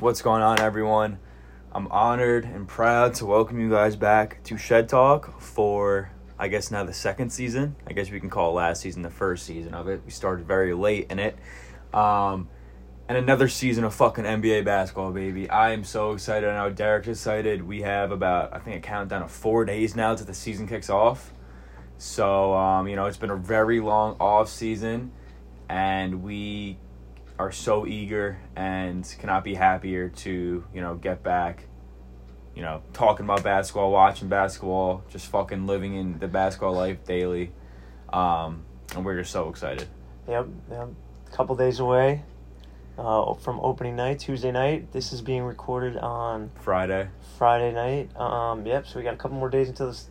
What's going on, everyone? I'm honored and proud to welcome you guys back to Shed Talk for, I guess, now the second season. I guess we can call last season the first season of it. We started very late in it. Um, and another season of fucking NBA basketball, baby. I am so excited. I know Derek's excited. We have about, I think, a countdown of four days now till the season kicks off. So, um, you know, it's been a very long off season, and we are so eager and cannot be happier to, you know, get back, you know, talking about basketball, watching basketball, just fucking living in the basketball life daily. Um, and we're just so excited. Yep, yep. A couple days away uh, from opening night, Tuesday night. This is being recorded on Friday. Friday night. Um, yep. So we got a couple more days until this,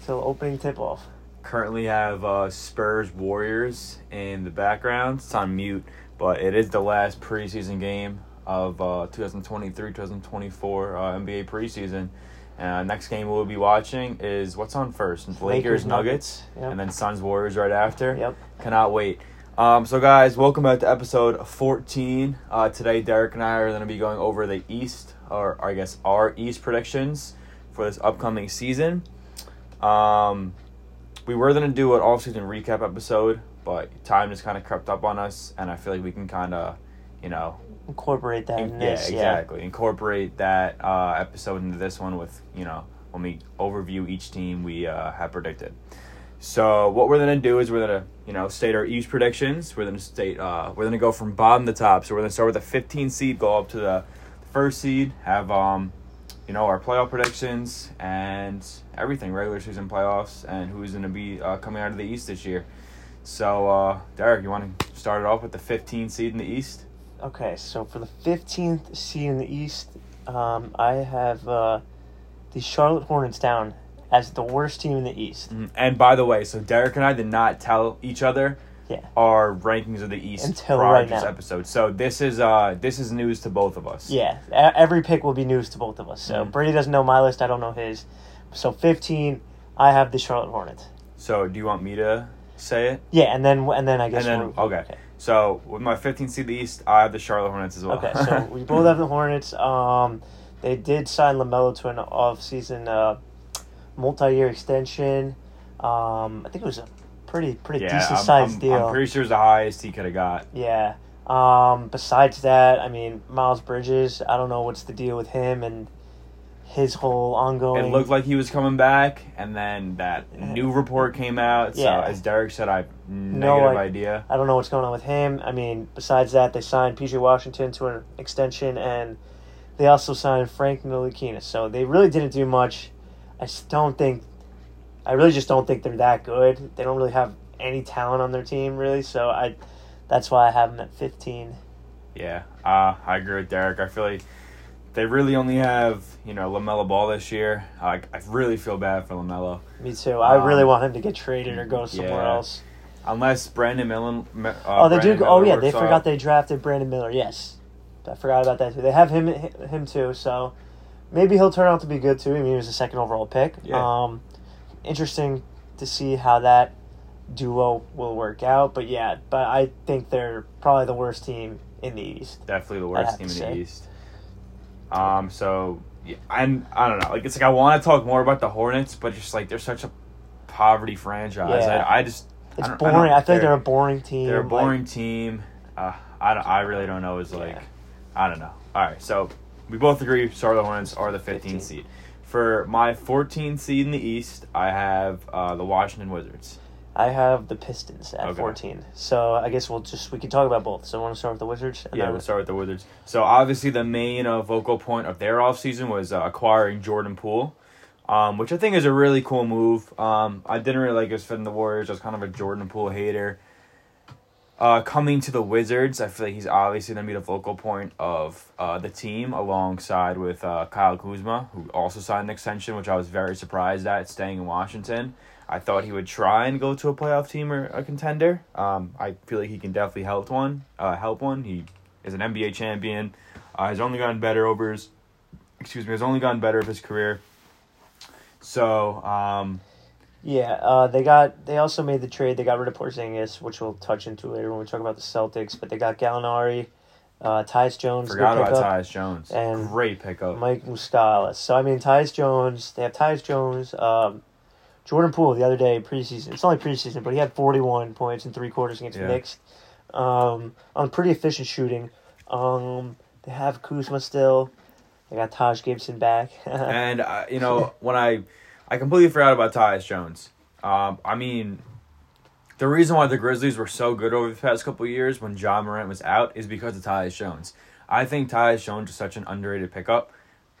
until opening tip off. Currently have uh, Spurs Warriors in the background. It's on mute, but it is the last preseason game of uh, 2023 2024 uh, NBA preseason. Uh, next game we'll be watching is what's on first? Lakers, Lakers, Nuggets. Yep. and then Suns Warriors right after. Yep. Cannot wait. Um, so, guys, welcome back to episode 14. Uh, today, Derek and I are going to be going over the East, or I guess our East predictions for this upcoming season. Um, we were going to do an off-season recap episode, but time just kind of crept up on us, and I feel like we can kind of, you know, Incorporate that in yeah, this. exactly. Incorporate that uh, episode into this one with you know when we overview each team we uh, have predicted. So what we're gonna do is we're gonna you know state our East predictions. We're gonna state uh, we're gonna go from bottom to top. So we're gonna start with the 15 seed, go up to the first seed, have um you know our playoff predictions and everything, regular season playoffs, and who's gonna be uh, coming out of the East this year. So uh, Derek, you want to start it off with the 15 seed in the East? Okay, so for the 15th seed in the East, um, I have uh, the Charlotte Hornets down as the worst team in the East. Mhm. And by the way, so Derek and I did not tell each other Yeah. our rankings of the East Until prior right to this now. episode. So this is uh this is news to both of us. Yeah, every pick will be news to both of us. So Mhm. Brady doesn't know my list, I don't know his. So 15, I have the Charlotte Hornets. So do you want me to say it? Yeah, and then and then I guess And then we're- okay. So with my 15th seed the East, I have the Charlotte Hornets as well. Okay, so we both have the Hornets. Um, they did sign Lamelo to an off-season uh, multi-year extension. Um, I think it was a pretty pretty yeah, decent I'm, sized I'm, deal. I'm pretty sure it's the highest he could have got. yeah. Um, besides that, I mean, Miles Bridges. I don't know what's the deal with him and his whole ongoing. It looked like he was coming back, and then that Yeah. new report came out. So Yeah. as Derek said, I have No, idea. I don't know what's going on with him. I mean, besides that, they signed PJ Washington to an extension, and they also signed Frank Ntilikina. So they really didn't do much. I just don't think. I really just don't think they're that good. They don't really have any talent on their team, really. So I, that's why I have them at fifteen. Yeah, uh, I agree with Derek. I feel like they really only have you know Lamelo Ball this year. I I really feel bad for Lamelo. Me too. I really Um, want him to get traded or go somewhere yeah. else. Unless Brandon Miller. Uh, oh, they Brandon do. Oh yeah, they forgot out. they drafted Brandon Miller. Yes, I forgot about that too. They have him him too. So maybe he'll turn out to be good too. I mean, he was a second overall pick. Yeah. Um, interesting to see how that duo will work out. But yeah, but I think they're probably the worst team in the East. definitely the worst team in say. the East. Um, so yeah, I'm I don't know. Like it's like I want to talk more about the Hornets, but just like they're such a poverty franchise. Yeah. I, I just It's I boring. I I, like they're- they're a boring team. they're a like- boring team. Uh, I don't, I really don't know. Is like Yeah. I don't know. All right, so we both agree Charlotte Hornets are the 15th 15. seed. For my 14th seed in the East, I have uh, the Washington Wizards. I have the Pistons at Okay. fourteen. So I guess we'll just we can talk about both. So I want to start with the Wizards. and Yeah, then- we'll start with the Wizards. So obviously the main uh, vocal point of their offseason was uh, acquiring Jordan Poole, um, which I think is a really cool move. Um, I didn't really like his fit in the Warriors. I was kind of a Jordan Poole hater. Uh, coming to the Wizards, I feel like he's obviously going to be the focal point of uh, the team alongside with uh, Kyle Kuzma, who also signed an extension, which I was very surprised at staying in Washington. I thought he would try and go to a playoff team or a contender. Um, I feel like he can definitely help one. Uh, help one. He is an NBA champion. Uh, has only gotten better over his, excuse me, has only gotten better of his career. So, um, Yeah, uh, they got. They also made the trade. They got rid of Porzingis, which we'll touch into later when we talk about the Celtics. But they got Gallinari, Uh, Tyus Jones, Forgot about. Tyus Jones. And Great pickup. Mike Muscala. So I mean, Tyus Jones. They have Tyus Jones. Um, Jordan Poole the other day preseason. It's only preseason, but he had forty one points in three quarters against Yeah. the Knicks. Um, on pretty efficient shooting. Um, they have Kuzma still. They got Taj Gibson back. and uh, you know when I, I completely forgot about Tyus Jones. Um, I mean, the reason why the Grizzlies were so good over the past couple of years when Ja Morant was out is because of Tyus Jones. I think Tyus Jones is such an underrated pickup,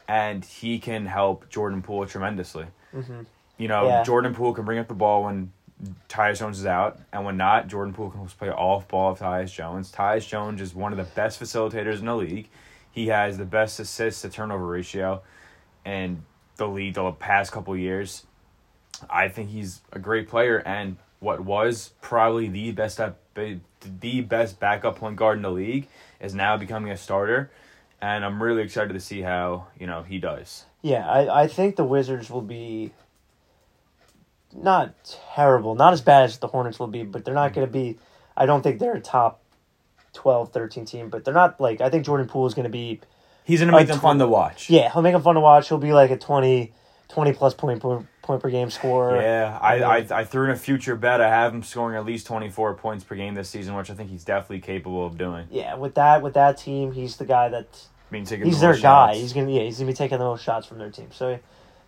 and he can help Jordan Poole tremendously. Mhm. You know, Yeah. Jordan Poole can bring up the ball when Tyus Jones is out, and when not, Jordan Poole can play off ball of Tyus Jones. Tyus Jones is one of the best facilitators in the league. He has the best assist to turnover ratio in the league the past couple years. I think he's a great player, and what was probably the best up, the best backup point guard in the league is now becoming a starter, and I'm really excited to see how you know he does. Yeah, I, I think the Wizards will be not terrible, not as bad as the Hornets will be, but they're not going to be. I don't think they're a top 12, 13 team, but they're not like. I think Jordan Poole is going to be. He's gonna make them tw- fun to watch. Yeah, he'll make them fun to watch. He'll be like a 20, 20 plus point per, point per game scorer. Yeah, I, I I threw in a future bet. I have him scoring at least twenty four points per game this season, which I think he's definitely capable of doing. Yeah, with that with that team, he's the guy that I mean, taking he's the their most guy. He's gonna yeah, he's gonna be taking the most shots from their team. So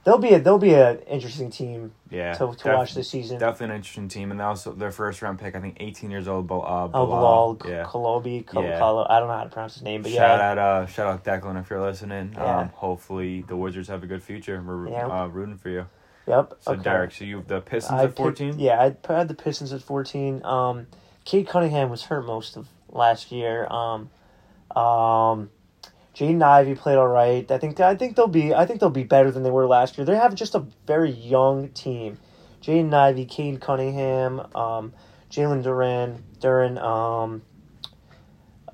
they'll be a they'll be an interesting team yeah to, to def- watch this season. Definitely an interesting team, and also their first round pick. I think eighteen years old. Bal- Uh, Oh, Bilal. Bilal, yeah. Kolobi, Kol- Yeah. Kolo- I don't know how to pronounce his name, but yeah. shout yeah, out, uh, shout out Declan if you're listening. Yeah. Um, hopefully the Wizards have a good future. We're Yeah. uh, rooting for you. yep. So okay. Derek, so you have the Pistons I at fourteen. Yeah, I had the Pistons at fourteen. Um, Cade Cunningham was hurt most of last year. Um, um, Jaden Ivey played all right. I think I think they'll be I think they'll be better than they were last year. They have just a very young team. Jaden Ivey, Cade Cunningham, um, Jalen Duran, Duran. Um,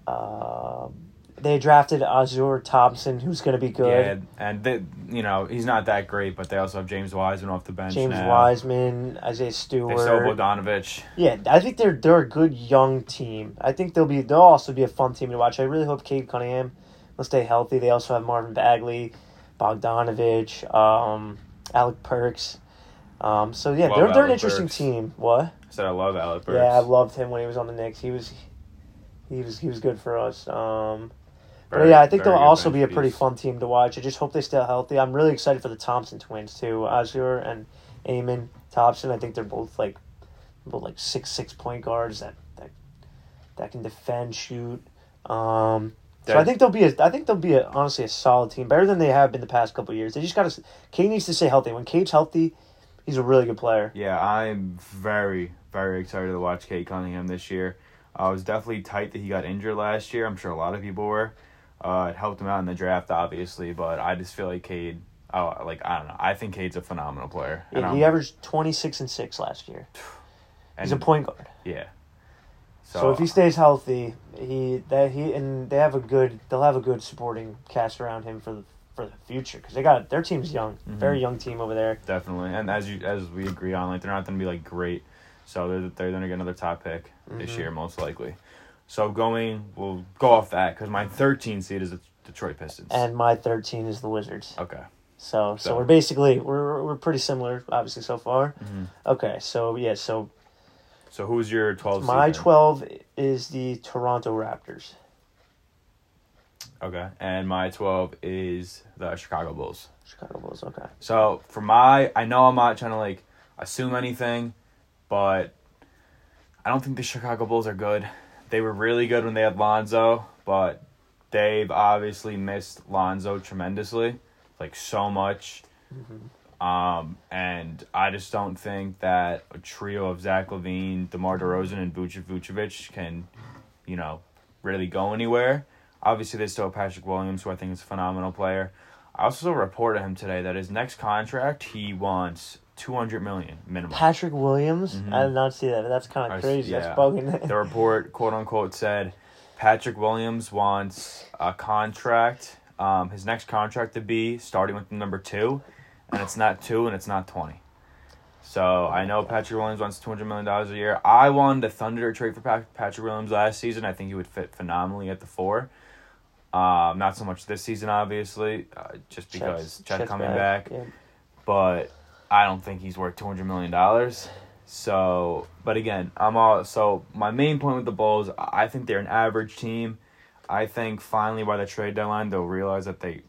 uh, they drafted Ausar Thompson, who's going to be good. Yeah, and they, you know he's not that great, but they also have James Wiseman off the bench James now. Wiseman, Isaiah They Stewart. still have Bogdanovic. Yeah, I think they're they're a good young team. I think they'll be they'll also be a fun team to watch. I really hope Cade Cunningham will stay healthy. They also have Marvin Bagley, Bogdanovic, um, Alec Burks. Um, so yeah, Love they're they're an interesting Burks. team. What? I said I love Alec Burks. Yeah, I loved him when he was on the Knicks. He was he was he was good for us. Um, but Very- yeah, I think they'll also be a pretty piece. fun team to watch. I just hope they stay healthy. I'm really excited for the Thompson twins too, Ausar and Amen Thompson. I think they're both like both like six six point guards that that that can defend, shoot. Um, so I think they'll be a, I think they'll be a, honestly a solid team, better than they have been the past couple of years. They just got to. Cade needs to stay healthy. When Cade's healthy, he's a really good player. Yeah, I'm very, very excited to watch Cade Cunningham this year. I was definitely tight that he got injured last year. I'm sure a lot of people were. Uh, it helped him out in the draft, obviously, but I just feel like Cade. Oh, like I don't know. I think Cade's a phenomenal player. And he I'm- averaged twenty six and six last year. He's a point guard. Yeah. So, if he stays healthy, he that he and they have a good they'll have a good supporting cast around him for the for the future because they got their team's young, Mhm. very young team over there. definitely, and as you as we agree on, like they're not going to be like great, so they're they're going to get another top pick this Mhm. year most likely. So going, we'll go off that because my 13 seed is the Detroit Pistons. And my thirteen is the Wizards. okay. So so, So- we're basically we're we're pretty similar, obviously so far. Mhm. Okay, so yeah, so So who's your 12? my twelve is the Toronto Raptors. Okay, and my 12 is the Chicago Bulls. Chicago Bulls. Okay. So for my, I know I'm not trying to like assume anything, but I don't think the Chicago Bulls are good. They were really good when they had Lonzo, but they've obviously missed Lonzo tremendously, like so much. Mm-hmm. Um, and I just don't think that a trio of Zach LaVine, DeMar DeRozan, and Vuce- Vucevic can, you know, really go anywhere. Obviously, there's still Patrick Williams, who I think is a phenomenal player. I also reported him today that his next contract he wants two hundred million minimum. Patrick Williams. Mhm. I did not see that. That's kind of crazy. yeah. That's bugging. the report, quote unquote, said Patrick Williams wants a contract. Um, his next contract to be starting with the number two, and it's not two and it's not twenty. So I know Patrick Williams wants two hundred million dollars a year. I wanted the Thunder trade for Patrick Williams last season. I think he would fit phenomenally at the four. Um, not so much this season, obviously, uh, just because Chet, coming back. Yeah. But I don't think he's worth two hundred million dollars. So, but again, I'm all so. My main point with the Bulls, I think they're an average team. I think finally by the trade deadline they'll realize that they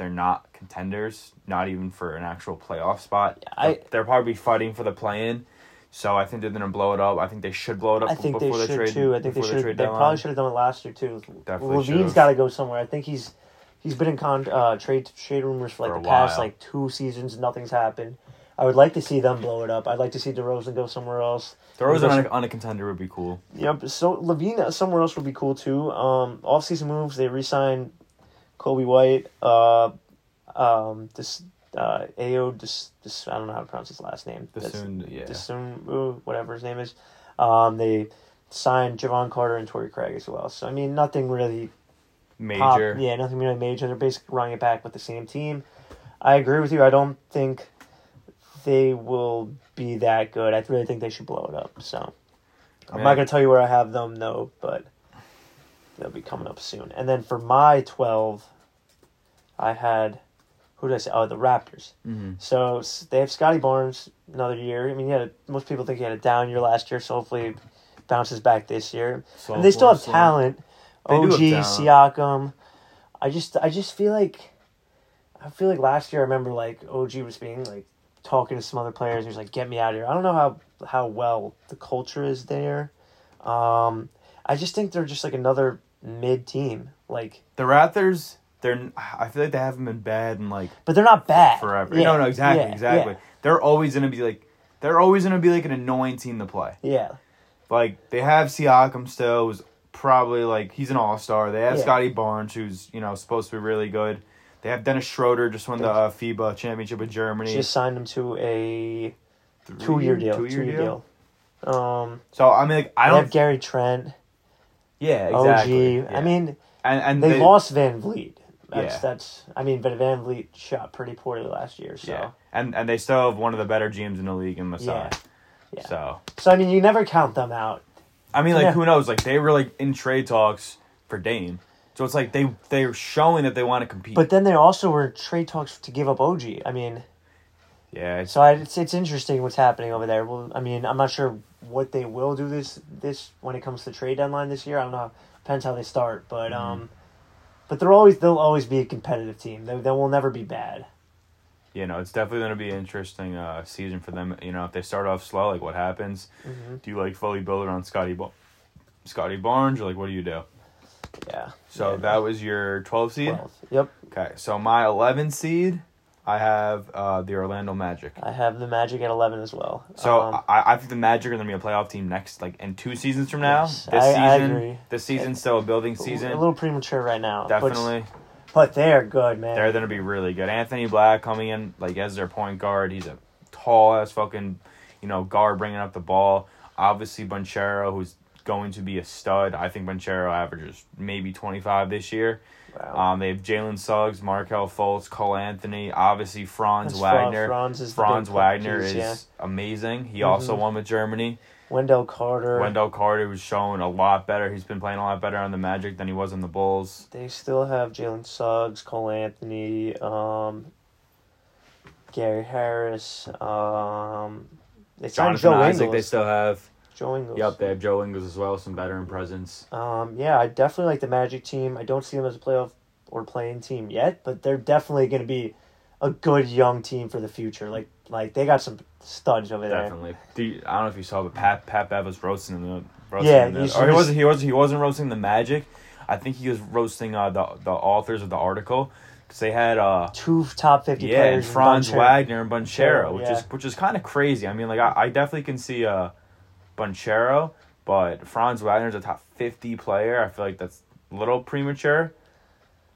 they're not contenders, not even for an actual playoff spot. I- they're probably fighting for the play-in. So I think they're gonna blow it up. I think they should blow it up I think they before the should trade. too. I think they before the should. They probably should have done it last year too. Definitely LaVine's got to go somewhere. I think he's he's been in con uh, trade trade rumors for like For the past while. like two seasons. Nothing's happened. I would like to see them blow it up. I'd like to see DeRozan go somewhere else. DeRozan on a, on a contender would be cool. Yep. So LaVine somewhere else would be cool too. Um, off season moves they re-signed Coby White. Uh, um, this uh, Ayo this this I don't know how to pronounce his last name. The yeah. Dosunmu, whatever his name is. Um, they signed Jevon Carter and Torrey Craig as well. So I mean, nothing really pop- Major. yeah, nothing really major. They're basically running it back with the same team. I agree with you. I don't think they will be that good. I really think they should blow it up. So I'm Man. not gonna tell you where I have them, no, but they'll be coming up soon. And then for my twelve, I had who did I say? Oh, the Raptors. hmm So they have Scottie Barnes another year. I mean, he had a, most people think he had a down year last year, so hopefully bounces back this year. So and they still have so- talent. OG, have Siakam. I just I just feel like I feel like last year I remember like OG was being like talking to some other players. He was like, "Get me out of here." I don't know how how well the culture is there. Um, I just think they're just like another mid team. Like, The Raptors, they're. I feel like they haven't been bad and like but they're not bad forever. Yeah, no, no, exactly, yeah, exactly. They're always gonna be like, they're always gonna be like an annoying team to play. Yeah, yeah. Like they have Siakam still, who's probably like he's an all star. They have Yeah. Scottie Barnes, who's you know supposed to be really good. They have Dennis Schroeder, just won the uh, FIBA championship with Germany. Just signed him to a two year deal. Two-year deal. Um, So I mean, like, I they don't. have Gary Trent, yeah, exactly. OG. I mean, and and they, they, lost Van Vliet. That's Yeah. that's. I mean, but VanVleet shot pretty poorly last year. So Yeah, and and they still have one of the better GMs in the league in Masai. Yeah. Yeah. So so I mean, you never count them out. I mean, like, Yeah. who knows? Like, they were like in trade talks for Dame, so it's like they they're showing that they want to compete. But then they also were trade talks to give up OG. I mean, yeah, so I, it's it's interesting what's happening over there. Well, I mean, I'm not sure what they will do this this when it comes to trade deadline this year. I don't know. Depends how they start, but Mm-hmm. um, but they're always they'll always be a competitive team. They they will never be bad. you know, it's definitely going to be an interesting uh, season for them. You know, if they start off slow, like what happens? hmm Do you like fully build around Scottie ba- Scottie Barnes, or like what do you do? Yeah. So Yeah. that was your 12 seed. 12. Yep. Okay, so my 11 seed, I have uh, the Orlando Magic. I have the Magic at eleven as well. So Um, I, I think the Magic are going to be a playoff team next, like in two seasons from now. Yes, this I- I season, agree. this season's still a building season. a little premature right now. Definitely, But, they're good, man. they're going to be really good. Anthony Black coming in like as their point guard. He's a tall ass fucking, you know, guard bringing up the ball. Obviously, Banchero, who's going to be a stud. I think Banchero averages maybe twenty five this year. Wow. Um, they have Jalen Suggs, Markelle Fultz, Cole Anthony, obviously Franz That's Wagner. Franz is Franz Wagner piece, is yeah. amazing. He also Mhm. won with Germany. Wendell Carter. Wendell Carter was showing a lot better. He's been playing a lot better on the Magic than he was on the Bulls. They still have Jalen Suggs, Cole Anthony, um, Gary Harris. Um, they Jonathan Joe Isaac, Ingles. they still have. Joe Ingles. Yep, they have Joe Ingles as well, some veteran presence. Um, yeah, I definitely like the Magic team. I don't see them as a playoff or playing team yet, but they're definitely going to be a good young team for the future. Like, like they got some studs over there. Definitely. I don't know if you saw, but Pat Pat Bev was roasting the roasting Yeah, the, or he wasn't. He wasn't. He wasn't roasting the Magic. I think he was roasting uh, the the authors of the article because they had uh Two top fifty yeah and players. in Franz Banchero. Wagner and Banchero, which yeah. is which is kind of crazy. I mean, like I, I definitely can see uh Banchero, but Franz Wagner's a top fifty player. I feel like that's a little premature.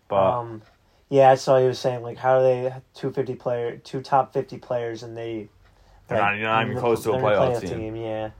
But um, yeah, I saw you was saying like how are they two fifty player, two top fifty players, and they They're not- not even in the- close to a they're in playoff team. Yeah.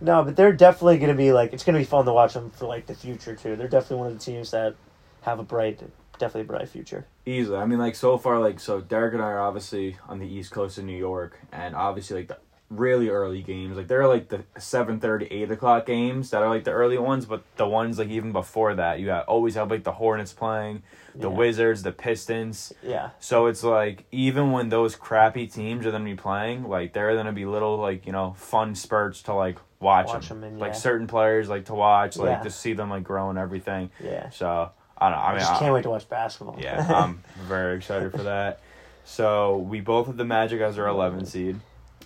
No, but they're definitely going to be like it's going to be fun to watch them for like the future too. They're definitely one of the teams that have a bright, definitely a bright future. Easily. I mean, like so far, like so. Derek and I are obviously on the east coast of New York, and obviously, like the really early games. Like they're like the 7:30, 8 o'clock games that are like the early ones, but the ones like even before that, you got always have like the Hornets playing, the Yeah. Wizards, the Pistons. Yeah. So it's like even when those crappy teams are gonna be playing, like there are gonna be little like you know fun spurts to like watch, Watch them. 'em and, like yeah. certain players like to watch, like Yeah. to see them like grow and everything. Yeah. So I don't know. I I mean, just I- can't wait to watch basketball. yeah, I'm very excited for that. So we both have the Magic as our 11 seed.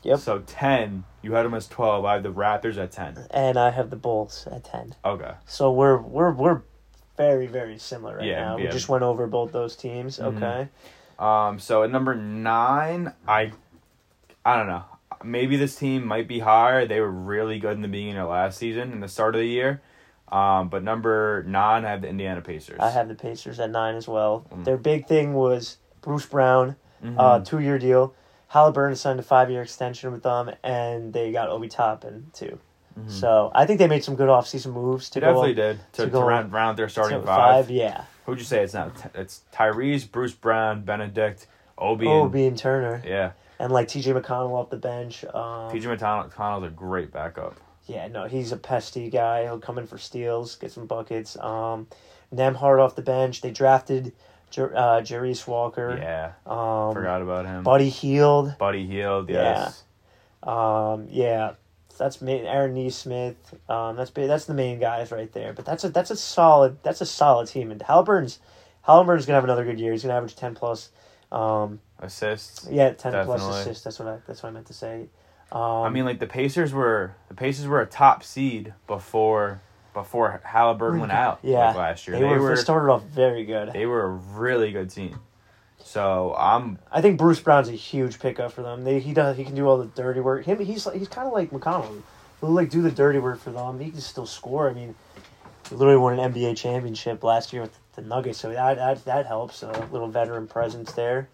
Yep. So 10, you had them as 12. I have the Raptors at 10. and I have the Bulls at ten. Okay. So we're we're we're very very similar right Yeah, now. We just went over both those teams. Mhm. Okay. Um. So at number nine, I, I don't know. Maybe this team might be higher. They were really good in the beginning of last season, in the start of the year. Um. But number nine, I have the Indiana Pacers. I have the Pacers at nine as well. Mm. Their big thing was Bruce Brown, Mhm. uh, two year deal. Halliburton signed a five year extension with them, and they got Obi Toppin too. Mhm. So I think they made some good offseason moves to They definitely go did to, to to, round, round their starting to five. Yeah, Who'd you say it's not? It's Tyrese, Bruce Brown, Benedict, Obi, and Obi and Turner, yeah. and like T.J. McConnell off the bench. Um, McConnell, McConnell's a great backup. Yeah, no, he's a pesty guy. He'll come in for steals, get some buckets. Um, Nembhard off the bench. They drafted Jer- uh, Jarace Walker. Yeah, Um, forgot about him. Buddy Hield. Buddy Hield, Yeah. Um, yeah, that's main, Aaron Nesmith. Um, that's that's the main guys right there. But that's a that's a solid that's a solid team. And Halliburton's Halliburton's gonna have another good year. He's gonna average ten plus. Um, Assists. yeah, ten plus assists. That's what I that's what I meant to say. Um, I mean, like the Pacers were the Pacers were a top seed before before Halliburton went out. Yeah, like last year they, were, they started off very good. they were a really good team. So I'm I think Bruce Brown's a huge pickup for them. They, he does he can do all the dirty work. Him he's like he's kind of like McConnell. He'll like do the dirty work for them. He can still score. I mean, he literally won an NBA championship last year with the Nuggets, so that that, that helps. A little veteran presence there.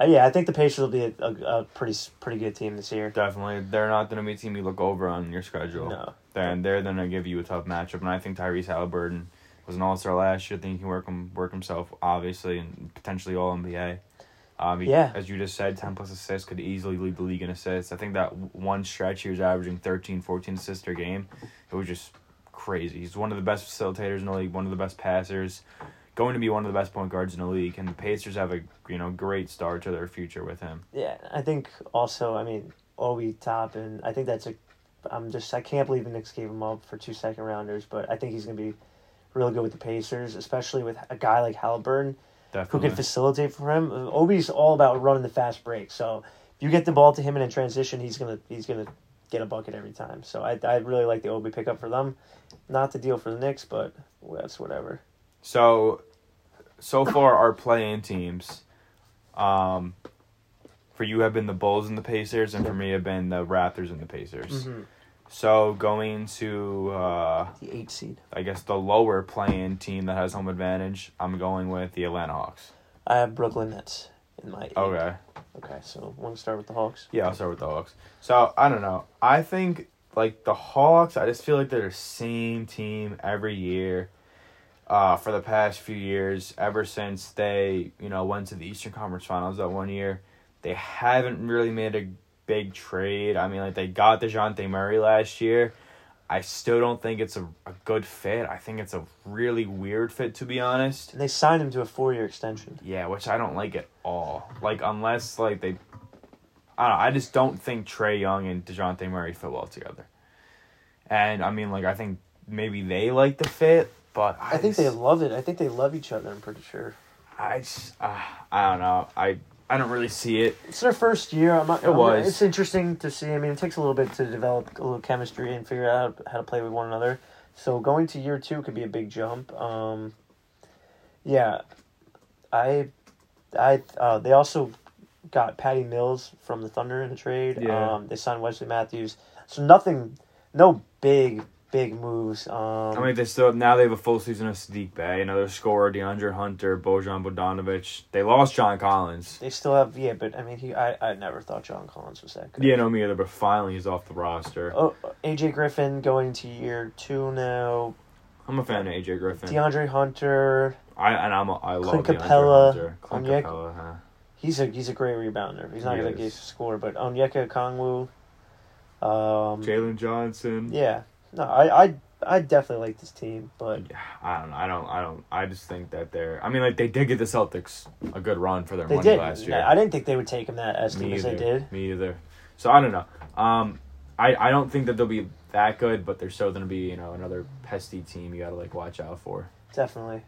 Uh, yeah, I think the Pacers will be a, a, a pretty pretty good team this year. definitely they're not going to be a team you look over on your schedule. No, Then they're going to give you a tough matchup, and I think Tyrese Halliburton was an All Star last year. I think he can work him work himself obviously and potentially All NBA. Um, he- Yeah. as you just said, ten plus assists could easily lead the league in assists. I think that one stretch he was averaging 13, 14 assists per game. It was just crazy. He's one of the best facilitators in the league, one of the best passers, going to be one of the best point guards in the league. And the Pacers have a you know great start to their future with him. yeah, I think also I mean Obi Toppin I think that's a. I'm just I can't believe the Knicks gave him up for two second rounders, but I think he's gonna be really good with the Pacers, especially with a guy like Halliburton. who can facilitate for him. Obi's all about running the fast break. So if you get the ball to him in a transition, he's gonna he's gonna get a bucket every time. So I I really like the Obi pickup for them. Not the deal for the Knicks, but that's whatever. So, so far our playing teams, um, for you have been the Bulls and the Pacers, and for me have been the Raptors and the Pacers. Mm-hmm. So going to, uh, The eight seed. I guess the lower playing team that has home advantage, I'm going with the Atlanta Hawks. I have Brooklyn Nets in my eight. Okay. Okay, so want to start with the Hawks? Yeah, I'll start with the Hawks. So I don't know. I think like the Hawks. I just feel like they're the same team every year. Uh, for the past few years, ever since they you know went to the Eastern Conference Finals that one year, they haven't really made a big trade. I mean, like they got Dejounte Murray last year. I still don't think it's a, a good fit. I think it's a really weird fit to be honest. And they signed him to a four year extension. Yeah, which I don't like at all. Like unless like they, I don't know. I just don't think Trae Young and Dejounte Murray fit well together. And I mean, like I think maybe they like the fit, but I, I, think just, they love it. I think they love each other. I'm pretty sure. I just, uh, I don't know. I I don't really see it. It's their first year. I'm not, It was. It's interesting to see. I mean, it takes a little bit to develop a little chemistry and figure out how to play with one another. So going to year two could be a big jump. Um, yeah, I, I. Uh, they also got Patty Mills from the Thunder in a trade. Yeah. Um, they signed Wesley Matthews. So nothing, no big big moves. Um, I mean, they still now they have a full season of Saddiq Bey, another scorer, DeAndre Hunter, Bojan Bogdanovic. They lost John Collins. they still have yeah, but I mean, he I, I never thought John Collins was that good. Yeah, no, me either. But finally, he's off the roster. Oh, AJ Griffin going to year two now. I'm a fan of AJ Griffin. DeAndre Hunter, I and I'm a, I love Clint DeAndre Hunter. Clint Onyeka- Capela, huh? he's a he's a great rebounder. He's not He going to is. get score, but Onyeka Okongwu, Um, Jalen Johnson. yeah, no, I I I definitely like this team, but I don't know. I don't. I don't. I just think that they're. I mean, like they did get the Celtics a good run for their they money did. last year. I didn't think they would take them that as deep as they did. Me either. So I don't know. Um, I I don't think that they'll be that good, but they're still gonna be you know another pesty team you gotta like watch out for. Definitely.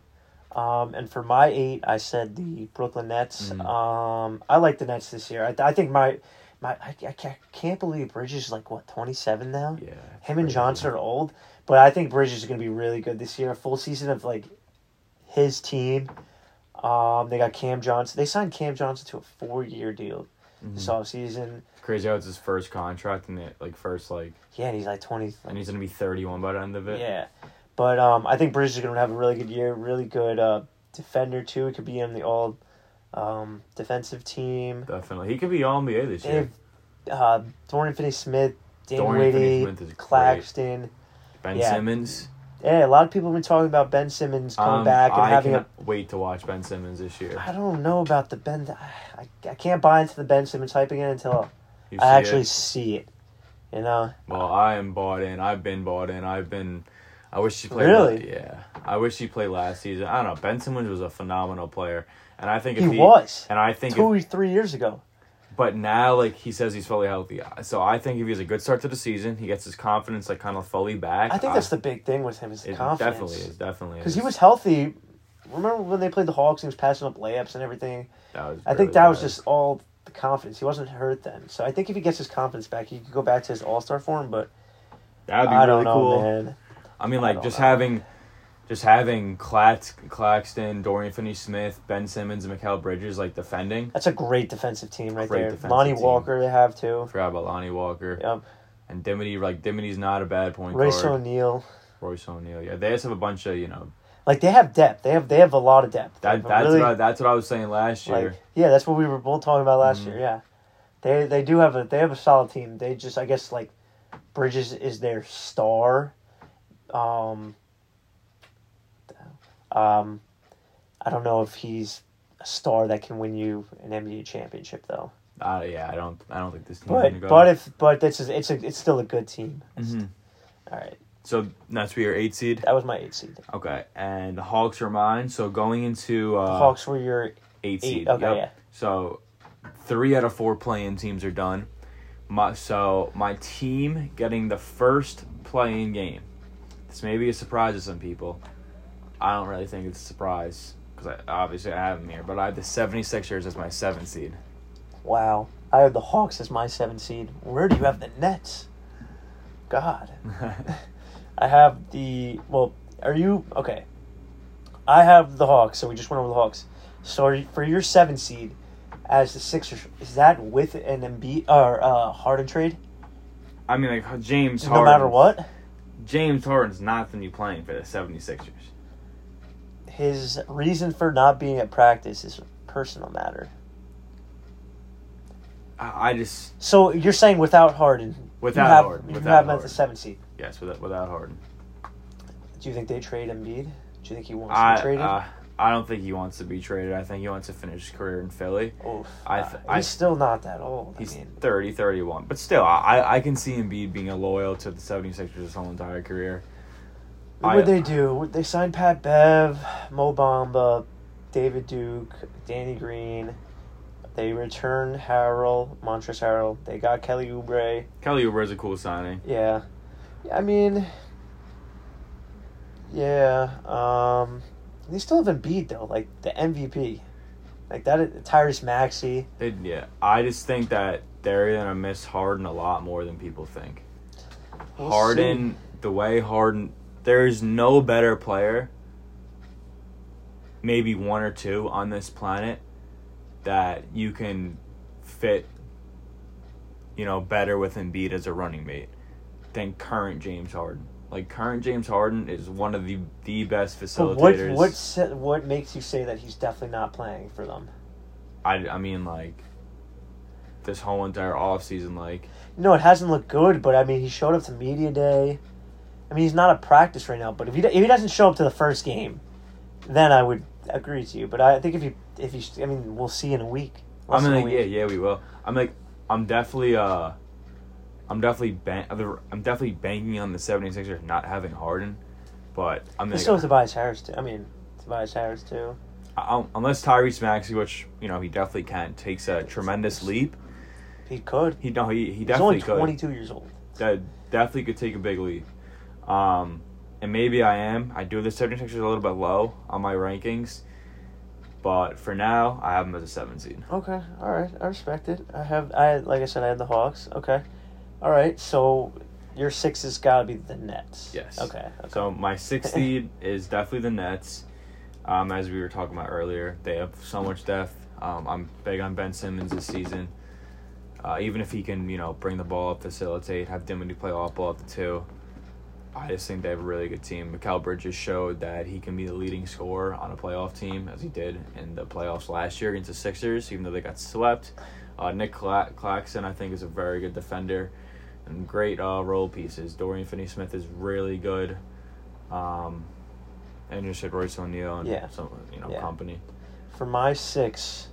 Um, and for my eight, I said the Brooklyn Nets. Mhm. Um, I like the Nets this year. I, I think my my I, I can't, can't believe Bridges is like what twenty seven now. Yeah. Him and. Johnson are old, but I think Bridges is going to be really good this year. A full season of like his team. Um, they got Cam Johnson. They signed Cam Johnson to a four year deal this Mhm. offseason. Crazy how it's his first contract and it like first like Yeah, and he's like twenty. and he's gonna be thirty one by the end of it. Yeah, but um, I think Bridges is going to have a really good year. Really good uh, defender too. It could be in the all um, defensive team. Definitely. He could be all NBA this year. uh, Dorian Finney-Smith, Dan Dorian Whitty, great. Claxton. Ben yeah. Simmons. Yeah, a lot of people have been talking about Ben Simmons coming Um, back and I having a. wait to watch Ben Simmons this year. I don't know about the Ben. I, I can't buy into the Ben Simmons hype again until I actually it? see it. You know, Well, I am bought in. I've been bought in. I've been. I wish he played. Really? Yeah, I wish he played last season. I don't know. Ben Simmons was a phenomenal player, and I think if he he, was and I think, two if, three years ago. but now like he says he's fully healthy. So I think if he has a good start to the season, he gets his confidence like kind of fully back. I think that's the big thing with him is the it confidence. definitely is. Definitely because he was healthy. Remember when they played the Hawks? He was passing up layups and everything. That was I think that was just all the confidence. He wasn't hurt then, so I think if he gets his confidence back, he could go back to his All Star form. But That would be I really don't know, cool. man. I mean, like just know. having, just having Clax, Claxton, Dorian Finney-Smith, Ben Simmons, and Mikal Bridges like defending. That's a great defensive team right Great there. Lonnie team. Walker they have too. Forgot about Lonnie Walker Yep. and Dinwiddie. Like Dinwiddie's not a bad point Royce guard. O'Neale. Royce O'Neale. Yeah, they just have a bunch of you know. Like they have depth. They have they have a lot of depth. That that's really, what I, that's what I was saying last year. like yeah, that's what we were both talking about last Mhm. year. Yeah, they they do have a they have a solid team. They just I guess like Bridges is their star. Um. Um, I don't know if he's a star that can win you an NBA championship though. Uh, yeah, I don't I don't think this team's But but if but this is it's a it's still a good team. Mhm. All right, so that's your eight seed. that was my eight seed. Okay, and the Hawks are mine. So going into uh, The Hawks were your eight eight. seed. Okay, Yep. yeah. So three out of four playing teams are done. My so my team getting the first playing game. This may be a surprise to some people. I don't really think it's a surprise because I, obviously I have them here, but I have the 76ers as my seventh seed. Wow. I have the Hawks as my seven seed. Where do you have the Nets? God. I have the well, are you okay? I have the Hawks, so we just went over the Hawks. So are you- for your seven seed as the Sixers, is that with an Embiid or uh, Harden trade? I mean, like James No matter what, James Harden's not going to be playing for the 76ers. His reason for not being at practice is a personal matter. I, I just So you're saying without Harden, Without you have, Harden, you without have him at the Harden. seven seed. yes, without, without Harden. Do you think they trade Embiid? Do you think he wants I to be traded? uh, I don't think he wants to be traded. I think he wants to finish his career in Philly. Oof. I th- he's I- still not that old. He's I mean, 30, 31. But still, I, I can see Embiid being a loyal to the 76ers his whole entire career. What would they do? They signed Pat Bev, Mo Bamba, David Duke, Danny Green. They returned Harrell, Montrezl Harrell. They got Kelly Oubre. Kelly Oubre is a cool signing. Yeah. I mean, yeah. Um, they still have Embiid though, like the MVP. Like that, Tyrese Maxey. Yeah, I just think that they're to miss Harden a lot more than people think. We'll Harden, the way Harden, there's no better player, maybe one or two on this planet, that you can fit, you know, better with Embiid as a running mate than current James Harden. Like current James Harden is one of the the best But what facilitators. what what makes you say that he's definitely not playing for them? I I mean like this whole entire offseason, like No, it hasn't looked good, but I mean, he showed up to media day. I mean, he's not at practice right now, but if he if he doesn't show up to the first game, then I would agree to you. But I think if he if he, I mean, we'll see in a week. I Less mean, than like, yeah, week. yeah, we will. I'm like, I'm definitely, uh, I'm definitely ban- I'm definitely banking on the 76ers not having Harden, but I'm They gonna still Tobias Harris too. I mean, Tobias Harris too. I- unless Tyrese Maxey, which you know he definitely can, takes a tremendous leap. He could. He no, he he He's definitely only could. 22 years old. That definitely could take a big leap. Um, and maybe I am. I do have the 76ers a little bit low on my rankings, but for now I have them as a seven seed. Okay, all right, I respect it. I have, I like I said, I had the Hawks. Okay, all right. So your six has got to be the Nets. Yes. Okay. okay. So my sixth seed is definitely the Nets. Um, as we were talking about earlier, they have so much depth. Um, I'm big on Ben Simmons this season. Uh, even if he can, you know, bring the ball up, facilitate, have Dinwiddie play off ball at the two. I just think they have a really good team. Mikal Bridges showed that he can be the leading scorer on a playoff team, as he did in the playoffs last year against the Sixers, even though they got swept. Uh, Nick Cla- Claxton, I think, is a very good defender and great uh, role pieces. Dorian Finney-Smith is really good. Um, and you said Royce O'Neale and Yeah. some, you know, Yeah. company. For my six,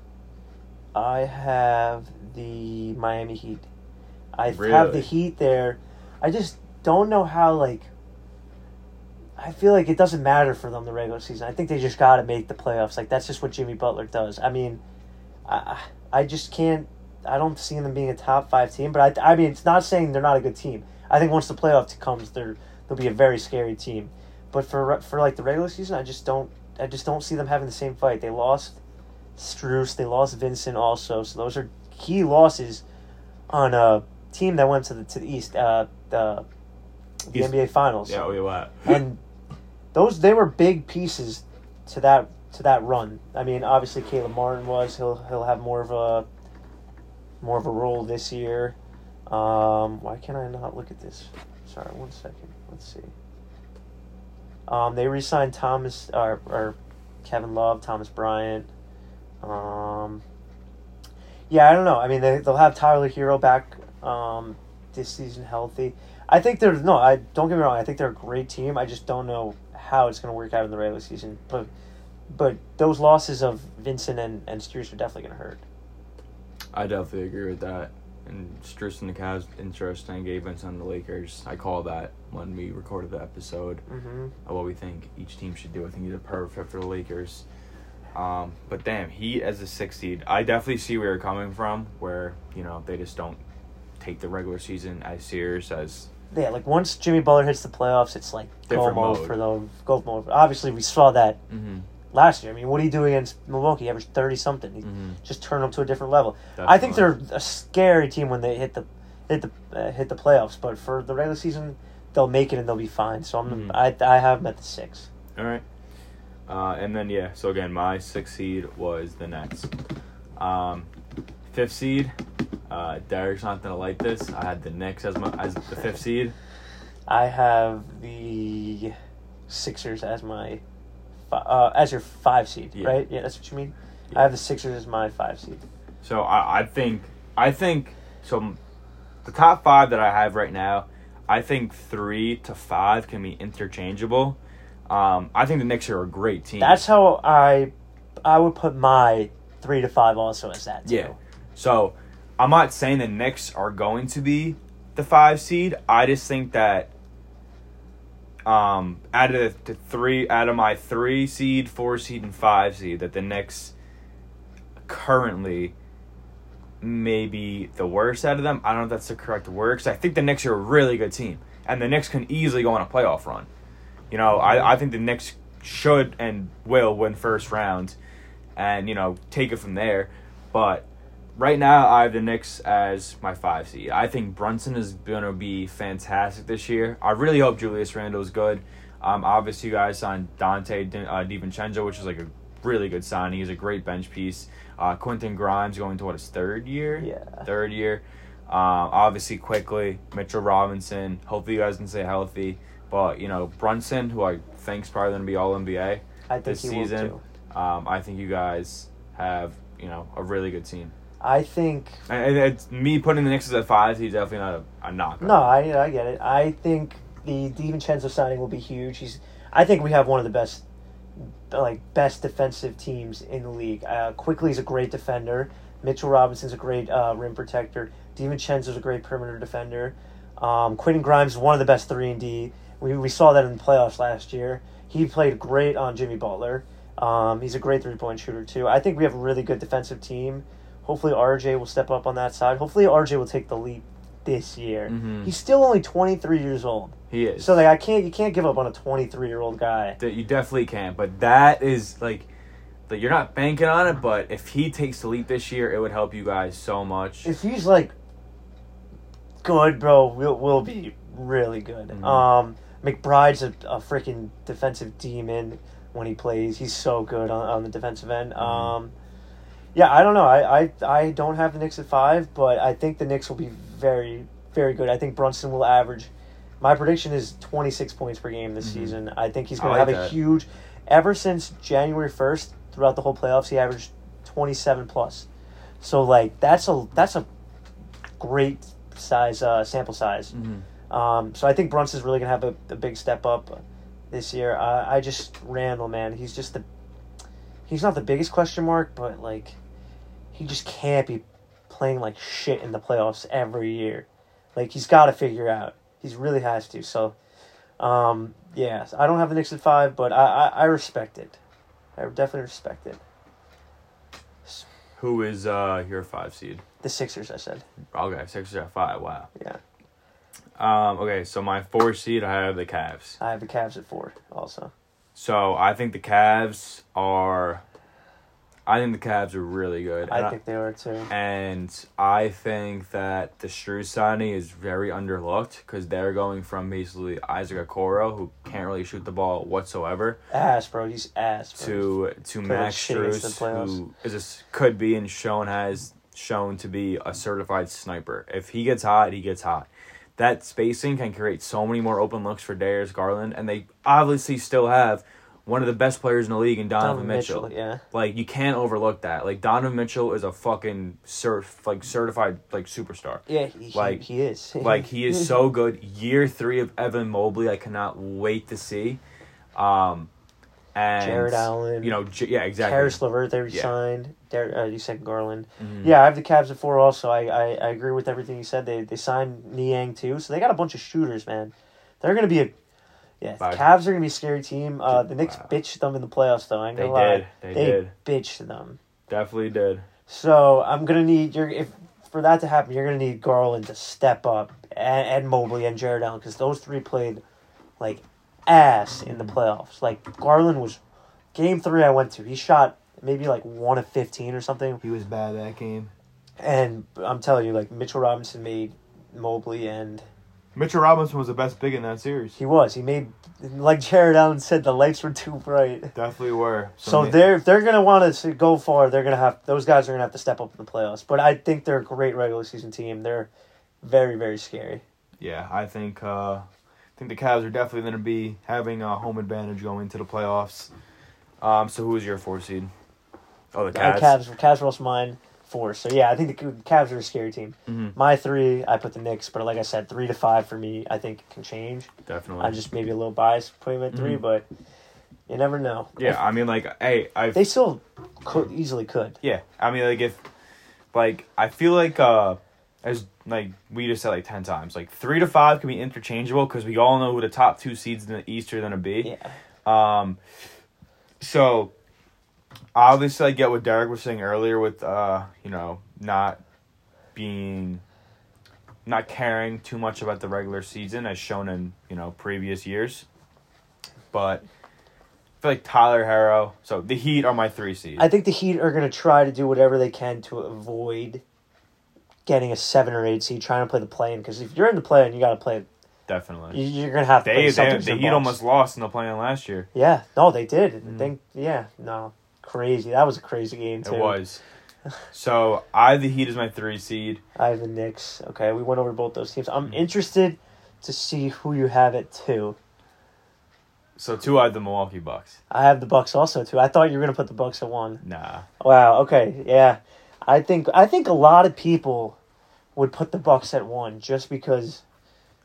I have the Miami Heat. I have the Heat there. I just don't know how like. I feel like it doesn't matter for them the regular season. I think they just got to make the playoffs. Like that's just what Jimmy Butler does. I mean, I I just can't. I don't see them being a top five team. But I I mean, it's not saying they're not a good team. I think once the playoff comes, they're they'll be a very scary team. But for for like the regular season, I just don't. I just don't see them having the same fight. They lost Strus. They lost Vincent also. So those are key losses on a team that went to the to the East, uh, the the East- NBA Finals. Yeah, we what? and those they were big pieces to that to that run. I mean, obviously Caleb Martin was. He'll he'll have more of a more of a role this year. Um, why can I not look at this? Sorry, one second. Let's see. Um, they re-signed Thomas or, or Kevin Love, Thomas Bryant. Um, yeah, I don't know. I mean, they they'll have Tyler Herro back um, this season healthy. I think they're no. I don't get me wrong. I think they're a great team. I just don't know how it's going to work out in the regular season. But but those losses of Vincent and and Strus are definitely going to hurt. I definitely agree with that. And Strus and the Cavs, interesting. Gabe Vincent on the Lakers. I call that when we recorded the episode Mm-hmm. of what we think each team should do. I think he's a perfect for the Lakers. Um, but damn, he as a six seed, I definitely see where you're coming from. Where you know they just don't take the regular season as serious as Yeah, like once Jimmy Butler hits the playoffs, it's like Different go mode for the go mode. Obviously, we saw that mm-hmm. last year. I mean, what do you do against Milwaukee? He averaged thirty something. Mm-hmm. just turn them to a different level. I think they're a scary team when they hit the hit the uh, hit the playoffs. But for the regular season, they'll make it and they'll be fine. So I'm Mhm. I I have them at the six. All right. Uh, and then yeah, so again, my sixth seed was the Nets. Um, fifth seed, uh, Derek's not gonna like this. I had the Knicks as my as the fifth seed. I have the Sixers as my uh, as your five seed, Yeah. right? Yeah, that's what you mean. Yeah. I have the Sixers as my five seed. So I, I think I think so. The top five that I have right now, I think three to five can be interchangeable. Um, I think the Knicks are a great team. That's how I I would put my three to five also as that too. Yeah. So I'm not saying the Knicks are going to be the five seed. I just think that um out of the three out of my three seed, four seed, and five seed, that the Knicks currently may be the worst out of them. I don't know if that's the correct word because I think the Knicks are a really good team. And the Knicks can easily go on a playoff run. You know, I, I think the Knicks should and will win first round and, you know, take it from there. But right now, I have the Knicks as my five seed. I think Brunson is going to be fantastic this year. I really hope Julius Randle is good. Um, obviously, you guys signed Dante uh, DiVincenzo, which is like a really good signing. He's a great bench piece. Uh, Quentin Grimes going to what his third year? Yeah. Third year. Um, obviously, Quickley Mitchell Robinson. Hopefully, you guys can stay healthy. But you know Brunson, who I think's probably going to be All NBA this season. Um, I think you guys have you know a really good team. I think And it's me putting the Knicks as a five. He's definitely not a, a knock. no, I I get it. I think the DiVincenzo signing will be huge. He's I think we have one of the best like best defensive teams in the league. Uh, Quickley is a great defender. Mitchell Robinson's a great uh, rim protector. DiVincenzo's a great perimeter defender. Um, Quentin Grimes is one of the best three and D. We we saw that in the playoffs last year. He played great on Jimmy Butler. Um, he's a great three point shooter too. I think we have a really good defensive team. Hopefully RJ will step up on that side. Hopefully RJ will take the leap this year. Mhm. He's still only twenty three years old. He is. So like I can't you can't give up on a twenty three year old guy. that you definitely can't. but that is like that you're not banking on it, but if he takes the leap this year, it would help you guys so much. If he's like good, bro, we'll we'll be really good. Mhm. Um, McBride's a, a freaking defensive demon when he plays. He's so good on, on the defensive end. Mhm. Um, yeah, I don't know. I, I I don't have the Knicks at five, but I think the Knicks will be very very good. I think Brunson will average. My prediction is twenty six points per game this Mhm. season. I think he's going to like have a huge. Ever since January first, throughout the whole playoffs, he averaged twenty seven plus. So like that's a that's a great size uh, sample size. Mhm. Um, so I think Brunson's really gonna have a, a big step up this year. Uh, I just Randle, man, he's just the he's not the biggest question mark, but like he just can't be playing like shit in the playoffs every year. Like he's got to figure out. He's really has to. So, um, yeah, I don't have the Knicks at five, but I, I, I respect it. I definitely respect it. Who is uh your five seed? The Sixers, I said. Okay, Sixers at five. Wow. Yeah, Um. Okay, so my four seed, I have the Cavs. I have the Cavs at four. Also, So I think the Cavs are. I think the Cavs are really good. I think they are too. And I think that the Strus signing is very underlooked because they're going from basically Isaac Okoro, who can't really shoot the ball whatsoever, Ass, bro. He's ass. Bro. to to Max Strus, against the Strus, playoffs. who is a could be and shown has shown to be a certified sniper. If he gets hot, he gets hot. That spacing can create so many more open looks for Darius Garland, and they obviously still have one of the best players in the league in Donovan, Donovan Mitchell. Mitchell, yeah. Like you can't overlook that. Like Donovan Mitchell is a fucking cert like certified like superstar. Yeah, he, Like- he, is. Like he is so good. Year three of Evan Mobley, I cannot wait to see. Um, and Jarrett Allen. You know, J- yeah, exactly. Caris LeVert, they Yeah. signed. Uh, you said Garland. Mhm. Yeah, I have the Cavs at four. Also, I, I, I agree with everything you said. They they signed Niang too, so they got a bunch of shooters, man. They're gonna be a yeah. The Wow. Cavs are gonna be a scary team. Uh, the Knicks Wow. bitched them in the playoffs, though. I ain't They gonna lie. did. They, did. bitched them. Definitely did. So I'm gonna need your if for that to happen, you're gonna need Garland to step up and, and Mobley and Jarrett Allen because those three played like ass in the playoffs. Like Garland was game three I went to. He shot maybe like one of fifteen or something, He was bad that game. and I'm telling you, like Mitchell Robinson made Mobley and Mitchell Robinson was the best big in that series. he was he made like Jarrett Allen said the lights were too bright. Definitely were. So ma- they're if they're gonna want to go far, they're gonna have those guys are gonna have to step up in the playoffs. But I think they're a great regular season team. They're very very scary. Yeah, I think uh, I think the Cavs are definitely going to be having a home advantage going into the playoffs. Um, so who is your four seed? Oh, the Uh, Cavs. Cavs, Cavs were mine four. So yeah, I think the Cavs are a scary team. Mhm, My three, I put the Knicks, but like I said, three to five for me, I think can change. definitely. I'm just maybe a little biased putting them at 3 Mhm. but you never know. yeah, I mean, like, hey, I they still could easily could. yeah, I mean, like, if like I feel like uh, as like we just said like ten times, like three to five can be interchangeable because we all know who the top two seeds in the East are going to be. Yeah, Um, so obviously, I get what Derek was saying earlier with uh, you know, not being, not caring too much about the regular season as shown in you know previous years, but I feel like Tyler Herro. So the Heat are my three seed. I think the Heat are gonna try to do whatever they can to avoid getting a seven or eight seed, trying to play the play-in. Because if you're in the play-in, you got to play. Definitely. you- You're gonna have to They, play they the Heat almost lost in the play-in last year. Yeah, no, they did. I Mhm. think yeah, no, crazy. That was a crazy game too. It was. So I have the Heat as my three seed. I have the Knicks. Okay, we went over both those teams. I'm Mhm. interested to see who you have at two. So two I have the Milwaukee Bucks. I have the Bucks also too. I thought you were gonna put the Bucks at one. Nah. Wow. Okay. Yeah. I think I think a lot of people would put the Bucks at one just because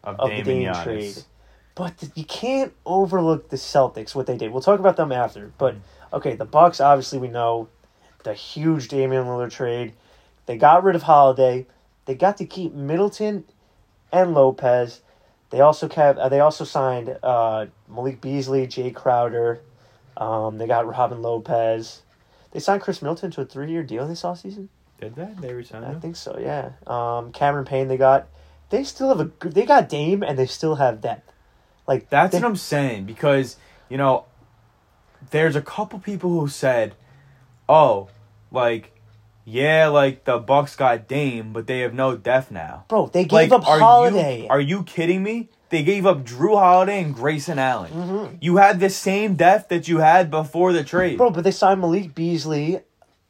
Of, of the Dame trade. But you can't overlook the Celtics what they did. We'll talk about them after. But okay, the Bucks obviously we know the huge Damian Lillard trade. They got rid of Holiday. They got to keep Middleton and Lopez. They also kept. Uh, they also signed uh, Malik Beasley, Jay Crowder. Um, they got Robin Lopez. They signed Khris Middleton to a three-year deal this offseason. Did that? They resigned I think so. Yeah. Um, Cameron Payne. They got. They still have a. They got Dame and they still have depth. Like That's they, what I'm saying because you know, there's a couple people who said, "Oh, like, yeah, like the Bucks got Dame, but they have no depth now." bro. They gave Like, up are Holiday. You, are you kidding me? They gave up Jrue Holiday and Grayson Allen. Mhm. You had the same depth that you had before the trade. Bro, but they signed Malik Beasley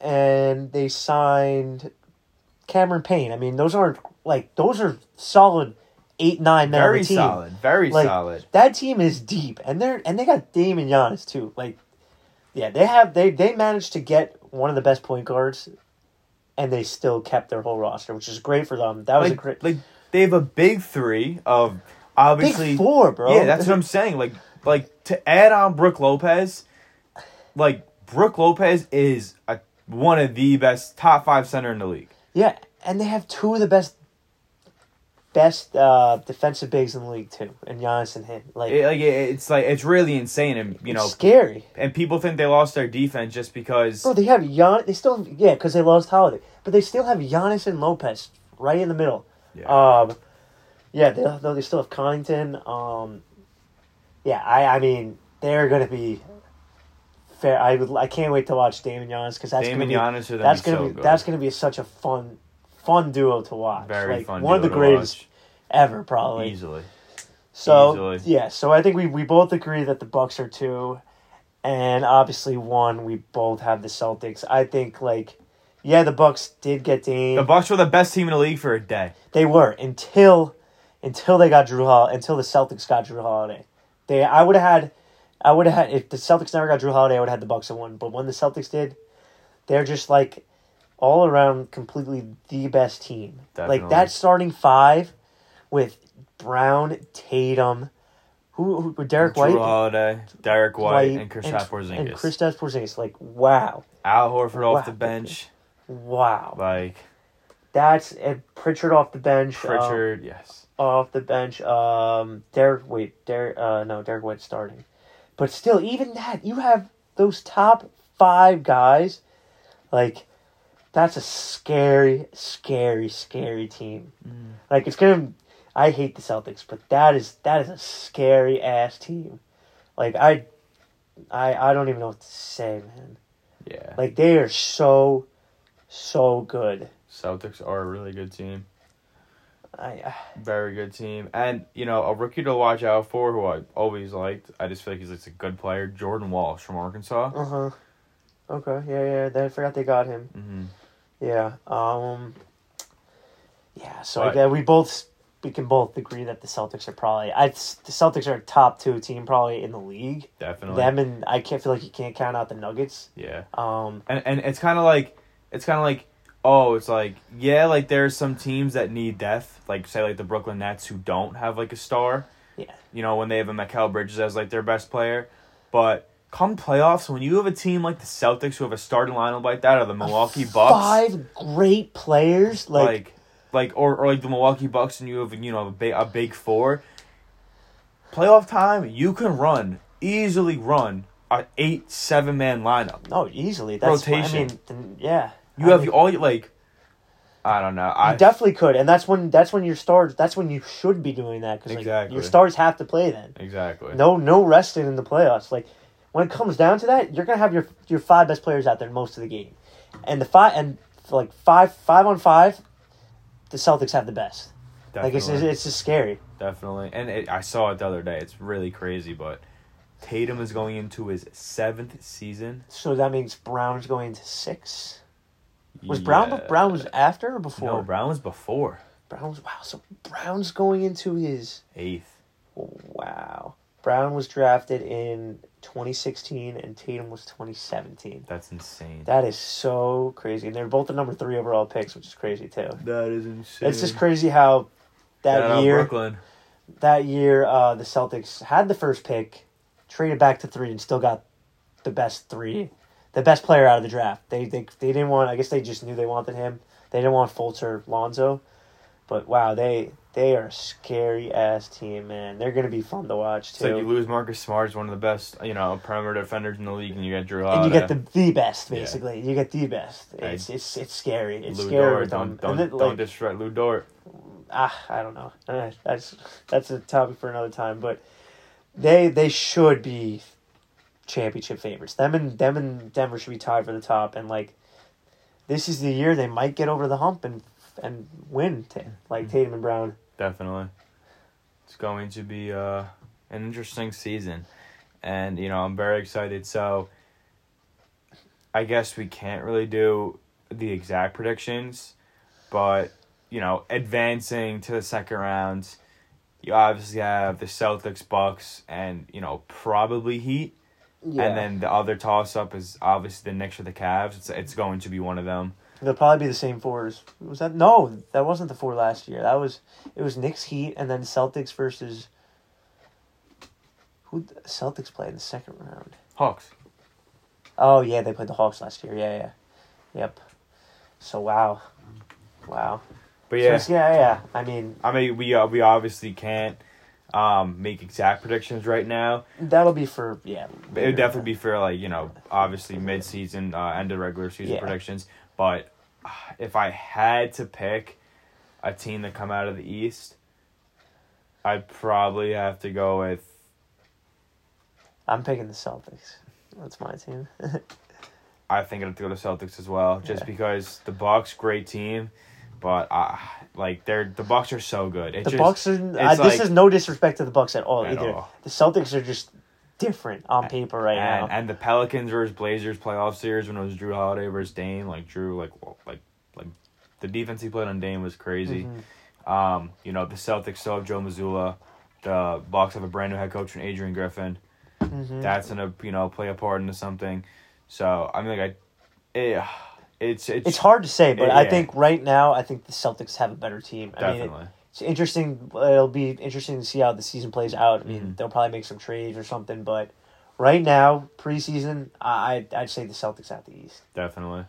and they signed Cameron Payne. I mean, those aren't like those are solid eight, nine man very team. solid, very Like, solid. That team is deep, and they're and they got Dame and Giannis too. Like, yeah, they have they they managed to get one of the best point guards, and they still kept their whole roster, which is great for them. That was a great like they have a big three of obviously big four, bro. Yeah, that's what I'm saying. Like, like to add on Brooke Lopez, like Brooke Lopez is a one of the best top five center in the league. Yeah, and they have two of the best best uh, defensive bigs in the league too, and Giannis and him. Like, It, like it, it's like it's really insane, and you know, scary. and people think they lost their defense just because. Bro, they have Gian. They still yeah, because they lost Holiday, but they still have Giannis and Lopez right in the middle. Yeah. Um, yeah, they though they still have Connaughton. Um, yeah, I I mean they're gonna be fair. I would I can't wait to watch Dame and Giannis because that's Dame gonna be Giannis are that's gonna so be good. that's gonna be such a fun fun duo to watch. very like, fun. One of the greatest watch. ever, probably. easily. So Easily. yeah, so I think we we both agree that the Bucks are two, and obviously one we both have the Celtics. I think like, yeah, the Bucks did get Dame. The Bucks were the best team in the league for a day. they were until until they got Drew Hall until the Celtics got Jrue Holiday. They I would have had I would have had if the Celtics never got Jrue Holiday, I would have had the Bucks at one. But when the Celtics did, they're just like all around completely the best team. Like Definitely. that starting five with Brown, Tatum, who, who Derrick White, Holiday, Derrick White, and Kristaps Porzingis. and Kristaps Porzingis. Like wow, Al Horford off the bench, wow. like That's and Pritchard off the bench. um, Pritchard. yes, off the bench. Um, Derek, wait, Derek, uh, no, Derrick White starting, but still, even that, you have those top five guys, like, that's a scary, scary, scary team. Like, it's gonna. I hate the Celtics, but that is that is a scary ass team. Like I, I I don't even know what to say, man. yeah. Like they are so, so good. Celtics are a really good team. I, I Very good team. And, you know, a rookie to watch out for who I always liked. I just feel like he's like a good player. Jordan Walsh from Arkansas. uh huh. Okay, yeah, yeah. I forgot they got him. hmm Yeah. Um. Yeah. So But- we both we can both agree that the Celtics are probably I the Celtics are a top two team probably in the league. Definitely. Them and I can't feel like you can't count out the Nuggets. Yeah. Um. And and it's kind of like it's kind of like oh, it's like yeah, like there's some teams that need depth, like say like the Brooklyn Nets who don't have like a star. Yeah. You know, when they have a Mikal Bridges as like their best player, but come playoffs when you have a team like the Celtics who have a starting lineup like that or the Milwaukee Bucks Five great players. Like, like like or, or like the Milwaukee Bucks and you have you know a big a big four. Playoff time, you can run easily run a eight seven man lineup. no, easily. That's Rotation. I mean, yeah. You I have mean, all you like. I don't know. I you definitely could, and that's when that's when your stars. That's when you should be doing that because like, Exactly. your stars have to play then. exactly. No, no resting in the playoffs. Like when it comes down to that, you're gonna have your your five best players out there most of the game, and the five and like five five on five, the Celtics have the best. definitely, Like it's it's, just scary. definitely. And it, I saw it the other day. It's really crazy, but Tatum is going into his seventh season. So that means Brown's going into six. Was Brown Yeah. Brown was after or before? No, Brown was before Brown was wow. So Brown's going into his eighth. wow. Brown was drafted in 2016 and Tatum was 2017. That's insane. That is so crazy, and they're both the number three overall picks, which is crazy too. that is insane. It's just crazy how that Shout year Brooklyn. that year, uh, the Celtics had the first pick, traded back to three, and still got the best three, the best player out of the draft. They they they didn't want. I guess they just knew they wanted him. They didn't want Fultz or Lonzo, but wow, they they are a scary ass team, man. They're gonna be fun to watch too. So you lose Marcus Smart, is one of the best, you know, perimeter defenders in the league, and you get Jrue and you get the the best, Yeah. basically. You get the best. It's it's it's scary. It's Lou scary Dort. with them. Don't don't, then, don't disrespect Lu Dort. ah, I don't know. Uh, That's that's a topic for another time. But they they should be championship favorites. Them and them and Denver should be tied for the top. And like, this is the year they might get over the hump and and win. T- like Tatum and Brown. Definitely. It's going to be uh, an interesting season. And, you know, I'm very excited. So, I guess we can't really do the exact predictions, but, you know, advancing to the second round, you obviously have the Celtics, Bucks, and, you know, probably Heat. And then the other toss up is obviously the Knicks or the Cavs. It's, it's going to be one of them. They'll probably be the same fours. Was that no? That wasn't the four last year. That was it was Knicks Heat and then Celtics versus. Who the Celtics play in the second round? Hawks. Oh yeah, they played the Hawks last year. Yeah, yeah, yep. So wow, wow. But yeah. it's- yeah, yeah. I mean, I mean, we uh, we obviously can't um, make exact predictions right now. that'll be for yeah. It would definitely be for like you know, obviously mid season, uh, end of regular season Yeah. predictions. But if I had to pick a team to come out of the East, I'd probably have to go with. I'm picking the Celtics. That's my team. I think I'd have to go to Celtics as well, just Yeah. because the Bucks great team, but uh, like they're the Bucks are so good. It the just, Bucks are. I, this like- is no disrespect to the Bucks at all At either. all. The Celtics are just different on paper right and, now. and the Pelicans versus Blazers playoff series when it was Jrue Holiday versus Dame, like Jrue, like well, like like the defense he played on Dame was crazy. Mhm. Um, you know the Celtics still have Joe Mazzulla. The Bucks have a brand new head coach and Adrian Griffin. Mhm. That's gonna you know play a part into something. So I mean, like I, it, it's it's It's hard to say, but I Yeah. think right now, I think the Celtics have a better team. I mean, it- definitely. It's interesting. It'll be interesting to see how the season plays out. I mean, Mhm. they'll probably make some trades or something, but right now, preseason, I I'd, I'd say the Celtics at the East. definitely.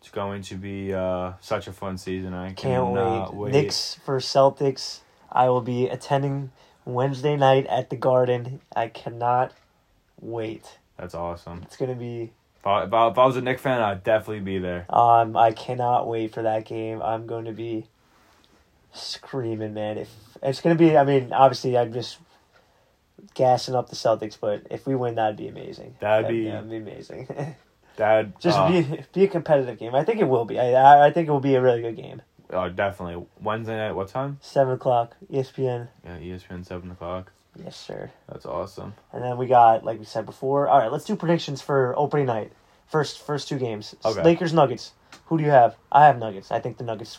It's going to be uh, such a fun season. I Can't wait. wait. Knicks for Celtics. I will be attending Wednesday night at the Garden. I cannot wait. That's awesome. It's gonna be. If I, if I, if I was a Knick fan, I'd definitely be there. Um, I cannot wait for that game. I'm going to be screaming, man. If it's gonna be, I mean, obviously, I'm just gassing up the Celtics, but if we win, that'd be amazing. That'd be- that'd be amazing. That just uh, be be a competitive game. I think it will be. I I, think it will be a really good game. Oh, definitely. Wednesday night, what time? Seven o'clock, ESPN. Yeah, ESPN, 7 o'clock. Yes, sir. That's awesome. And then we got, like we said before. All right, let's do predictions for opening night. First, first two games. Okay. Lakers Nuggets. Who do you have? I have Nuggets. I think the Nuggets.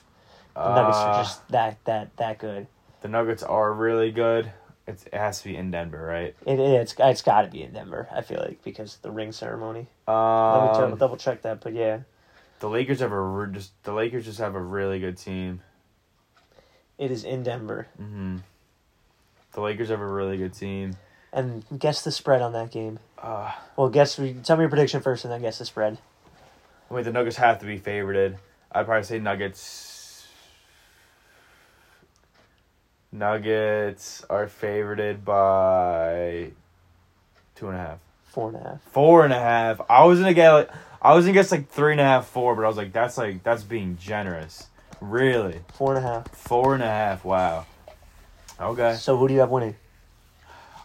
The Nuggets Uh, are just that that that good. The Nuggets are really good. It's, it has to be in Denver, right? It it's it's got to be in Denver. I feel like because the ring ceremony. Let me Um, check, double check that, but yeah, the Lakers have a just the Lakers just have a really good team. it is in Denver. hmm The Lakers have a really good team. And guess the spread on that game. Uh, Well, guess tell me your prediction first, and then guess the spread. I mean, the Nuggets have to be favorited. I'd probably say Nuggets. Nuggets are favorited by two and a half. Four and a half. Four and a half. I was gonna get like I was gonna guess like three and a half, four, but I was like, that's like that's being generous. Really, Four and a half. four and a half. Wow. Okay. So who do you have winning?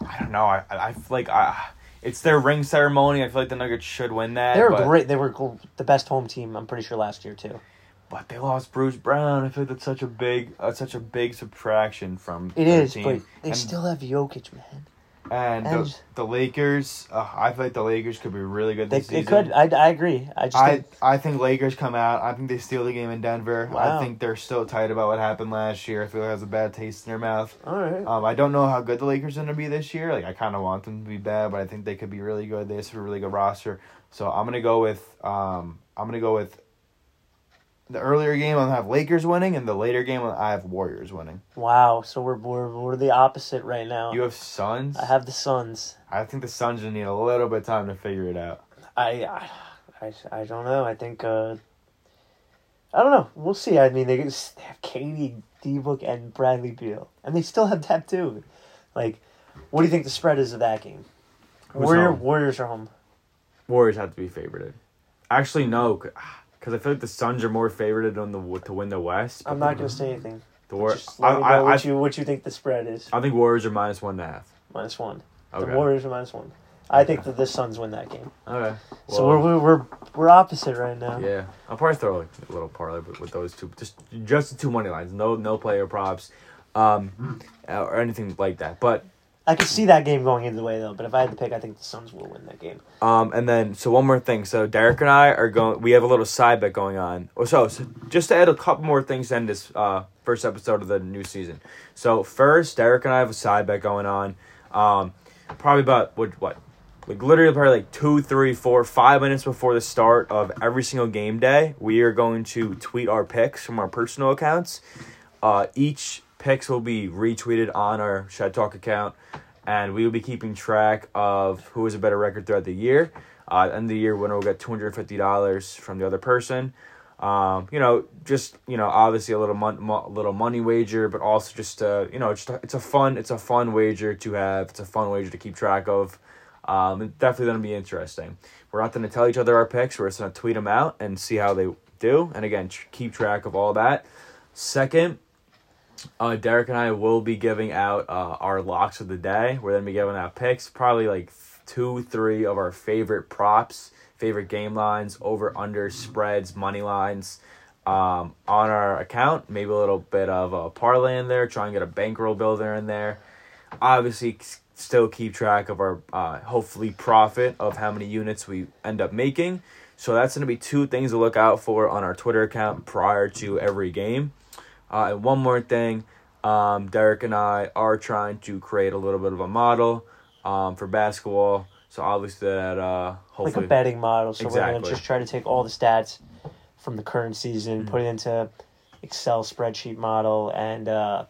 I don't know. I I, I feel like I. It's their ring ceremony. I feel like the Nuggets should win that. They were but, great. They were the best home team. I'm pretty sure last year too. But they lost Bruce Brown. I feel like that's such a big, uh, such a big subtraction from It is, team. but they and, still have Jokic, man. and, and- the, the Lakers. Uh, I feel like the Lakers could be really good They, they could. I, I agree. I just I think, I think Lakers come out. I think they steal the game in Denver. Wow. I think they're still tight about what happened last year. I feel like it has a bad taste in their mouth. all right. Um, I don't know how good the Lakers are going to be this year. Like I kind of want them to be bad, but I think they could be really good. They have a really good roster. So I'm gonna go with um I'm gonna go with the earlier game I have Lakers winning, and the later game I have Warriors winning. Wow. So we're we're we're the opposite right now. You have Suns. I have the Suns. I think the Suns just need a little bit of time to figure it out. I I I, I don't know. I think. uh I don't know. We'll see. I mean, they, just, they have KD, D Book, and Bradley Beal, and they still have depth too. Like, what do you think the spread is of that game? Warrior? Warriors are home. Warriors have to be favored. Actually, no, because I feel like the Suns are more favorited on the to win the West. I'm not going to say anything. The War- Just I, let me know I, I, what you what you think the spread is. I think Warriors are minus one and a half. Minus one. Okay. The Warriors are minus one. I think that the Suns win that game. Okay. so Well, we're, we're we're we're opposite right now. Yeah, I'll probably throw like a little parlay with, with those two, just just the two money lines, no no player props, um, or anything like that. But I could see that game going either way though. But if I had to pick, I think the Suns will win that game. um, and then so one more thing. So Derek and I are going. We have a little side bet going on. Oh, so, so just to add a couple more things in this uh, first episode of the new season. So first, Derek and I have a side bet going on. Um, probably about what what like literally probably like two, three, four, five minutes before the start of every single game day, we are going to tweet our picks from our personal accounts. Uh, each picks will be retweeted on our Shed Talk account, and we will be keeping track of who has a better record throughout the year. Uh, end of the year, winner will get two hundred fifty dollars from the other person. Um, you know, just you know, obviously a little mon- mo- little money wager, but also just uh, you know, it's it's a fun it's a fun wager to have. It's a fun wager to keep track of. Um, it's definitely going to be interesting. We're not going to tell each other our picks. We're just going to tweet them out and see how they do. And again, tr- keep track of all that. Second, uh, Derek and I will be giving out uh, our locks of the day. We're to be giving out picks, probably like two, three of our favorite props, favorite game lines, over, under, spreads, money lines um, on our account. Maybe a little bit of a parlay in there, try and get a bankroll builder in there. Obviously, still keep track of our uh, hopefully profit of how many units we end up making. So that's going to be two things to look out for on our Twitter account prior to every game. Uh, and one more thing, um, Derek and I are trying to create a little bit of a model um, for basketball. So obviously that uh, Like a betting model. So we're gonna just try to take all the stats from the current season, put it into Excel spreadsheet model, and uh,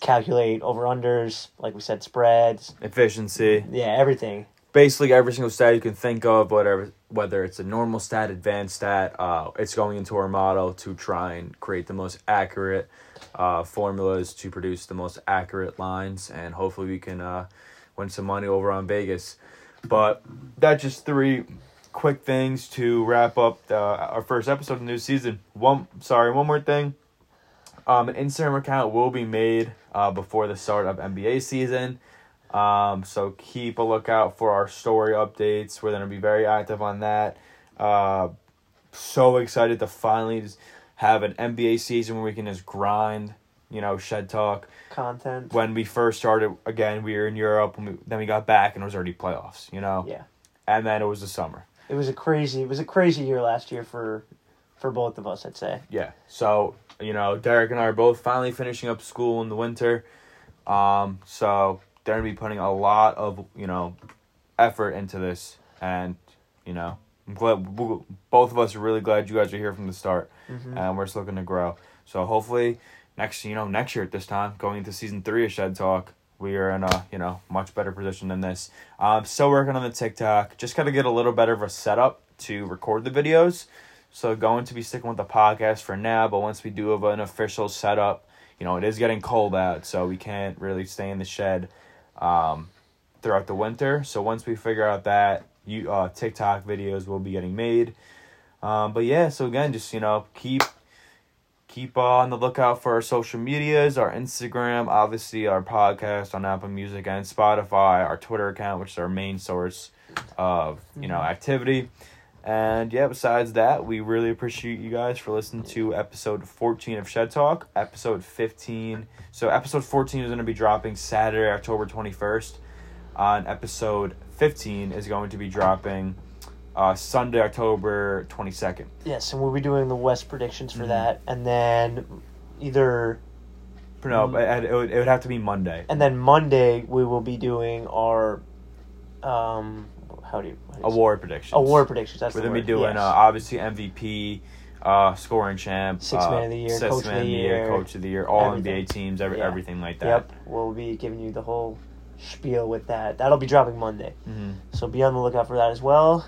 calculate over unders. Like we said, spreads. efficiency. Yeah, everything. basically every single stat you can think of, whatever whether it's a normal stat, advanced stat, uh, it's going into our model to try and create the most accurate uh, formulas to produce the most accurate lines, and hopefully we can uh, win some money over on Vegas. But that's just three quick things to wrap up uh, our first episode of the new season. One, sorry, one more thing. Um, an Instagram account will be made uh, before the start of NBA season. Um, so keep a lookout for our story updates. We're gonna be very active on that. Uh, so excited to finally just have an NBA season where we can just grind. You know, shed talk. Content. When we first started, again, we were in Europe. And we, then we got back, and it was already playoffs. You know, Yeah. and then it was the summer. It was a crazy. It was a crazy year last year for, for both of us. I'd say. Yeah. So, you know, Derek and I are both finally finishing up school in the winter. Um, so they're gonna be putting a lot of, you know, effort into this and, you know, I'm glad both of us are really glad you guys are here from the start Mm-hmm. and we're just looking to grow. So hopefully next you know, next year at this time, going into season three of Shed Talk, we are in a, you know, much better position than this. I'm still working on the TikTok. Just gotta get a little better of a setup to record the videos. So going to be sticking with the podcast for now, but once we do have an official setup, you know, it is getting cold out, so we can't really stay in the shed um, throughout the winter. So once we figure out that, you uh, TikTok videos will be getting made. Um, but yeah, so again, just you know, keep keep on the lookout for our social medias, our Instagram, obviously our podcast on Apple Music and Spotify, our Twitter account, which is our main source of you know activity. And yeah, besides that, we really appreciate you guys for listening to episode 14 of Shed Talk. Episode 15. So, episode 14 is going to be dropping Saturday, October 21st. On episode 15 is going to be dropping uh, Sunday, October 22nd. Yes, and we'll be doing the West predictions for Mhm. that, and then either No, Mhm. but it would, it would have to be Monday. and then Monday we will be doing our um how do you, how do you Award predictions. award predictions. That's We're to be doing yes. uh, obviously MVP, uh, scoring champ, Six uh, man of the year, coach of the year, year, coach of the year, all everything. NBA teams, every, Yeah. everything like that. Yep, we'll be giving you the whole spiel with that. That'll be dropping Monday, hmm so be on the lookout for that as well.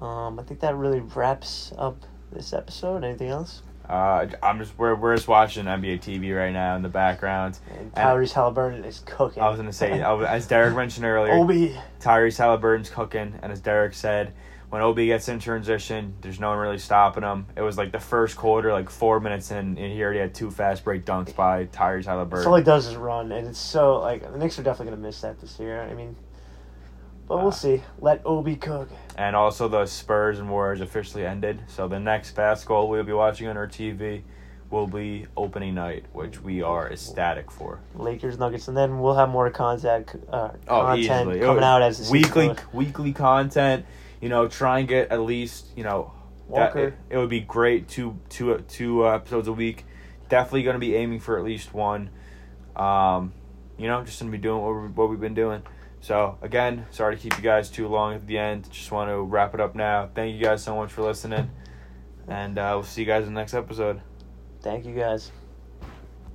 Um, I think that really wraps up this episode. Anything else? Uh, I'm just we're we're just watching NBA TV right now in the background. And Tyrese Halliburton is cooking. I was gonna say, as Derek mentioned earlier, Obi. Tyrese Halliburton's cooking, and as Derek said, when Obi gets in transition, there's no one really stopping him. It was like the first quarter, like four minutes in, and he already had two fast break dunks by Tyrese That's all he does is run, and it's so like the Knicks are definitely gonna miss that this year. I mean, but we'll Uh, see. Let Obi cook. And also, the Spurs and Warriors officially ended. So the next basketball we'll be watching on our TV will be opening night, which we are ecstatic for. Lakers Nuggets, and then we'll have more contact uh, Oh, content easily. coming out as weekly goes. weekly content. You know, try and get at least you know. that- it, it would be great two two two uh, episodes a week. Definitely going to be aiming for at least one. Um, you know, just going to be doing what, we what we've been doing. So again, sorry to keep you guys too long at the end. Just want to wrap it up now. Thank you guys so much for listening, and uh, we'll see you guys in the next episode. Thank you guys.